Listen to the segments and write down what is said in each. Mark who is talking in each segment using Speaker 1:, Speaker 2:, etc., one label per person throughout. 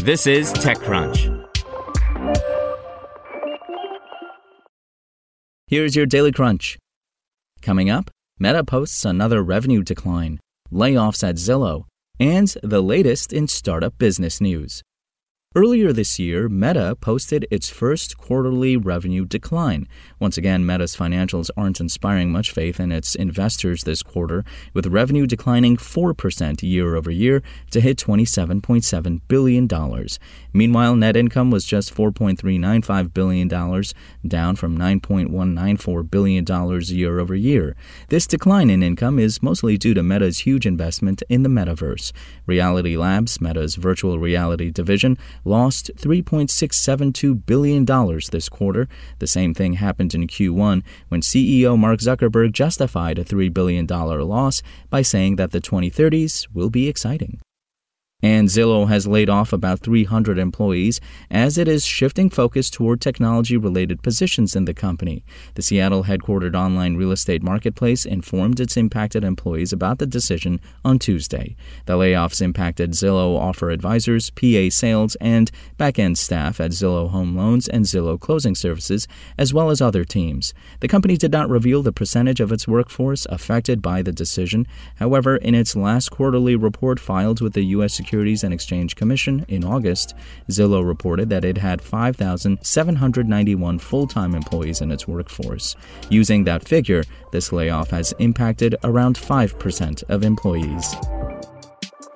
Speaker 1: This is TechCrunch.
Speaker 2: Here's your Daily Crunch. Coming up, Meta posts another revenue decline, layoffs at Zillow, and the latest in startup business news. Earlier this year, Meta posted its first quarterly revenue decline. Once again, Meta's financials aren't inspiring much faith in its investors this quarter, with revenue declining 4% year over year to hit $27.7 billion. Meanwhile, net income was just $4.395 billion, down from $9.194 billion year over year. This decline in income is mostly due to Meta's huge investment in the metaverse. Reality Labs, Meta's virtual reality division, lost $3.672 billion this quarter. The same thing happened in Q1 when CEO Mark Zuckerberg justified a $3 billion loss by saying that the 2030s will be exciting. And Zillow has laid off about 300 employees as it is shifting focus toward technology related positions in the company. The Seattle headquartered online real estate marketplace informed its impacted employees about the decision on Tuesday. The layoffs impacted Zillow offer advisors, PA sales, and back end staff at Zillow Home Loans and Zillow Closing Services, as well as other teams. The company did not reveal the percentage of its workforce affected by the decision. However, in its last quarterly report filed with the U.S. Securities and Exchange Commission in August, Zillow reported that it had 5,791 full time employees in its workforce. Using that figure, this layoff has impacted around 5% of employees.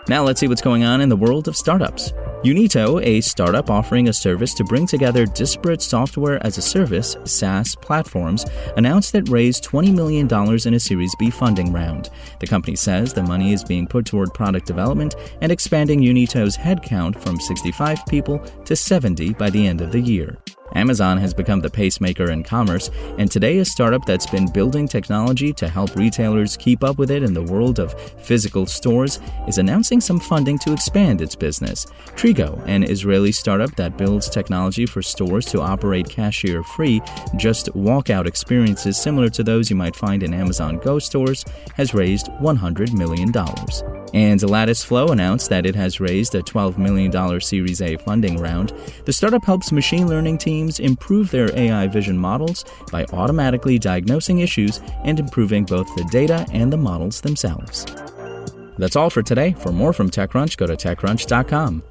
Speaker 2: Now let's see what's going on in the world of startups. Unito, a startup offering a service to bring together disparate software as a service SaaS platforms, announced it raised $20 million in a Series B funding round. The company says the money is being put toward product development and expanding Unito's headcount from 65 people to 70 by the end of the year. Amazon has become the pacemaker in commerce, and today a startup that's been building technology to help retailers keep up with it in the world of physical stores is announcing some funding to expand its business. Trigo, an Israeli startup that builds technology for stores to operate cashier free, just walkout experiences similar to those you might find in Amazon Go stores, has raised $100 million. And LatticeFlow announced that it has raised a $12 million Series A funding round. The startup helps machine learning teams improve their AI vision models by automatically diagnosing issues and improving both the data and the models themselves. That's all for today. For more from TechCrunch, go to TechCrunch.com.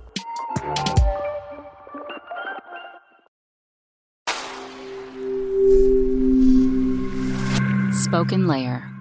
Speaker 3: SpokenLayer.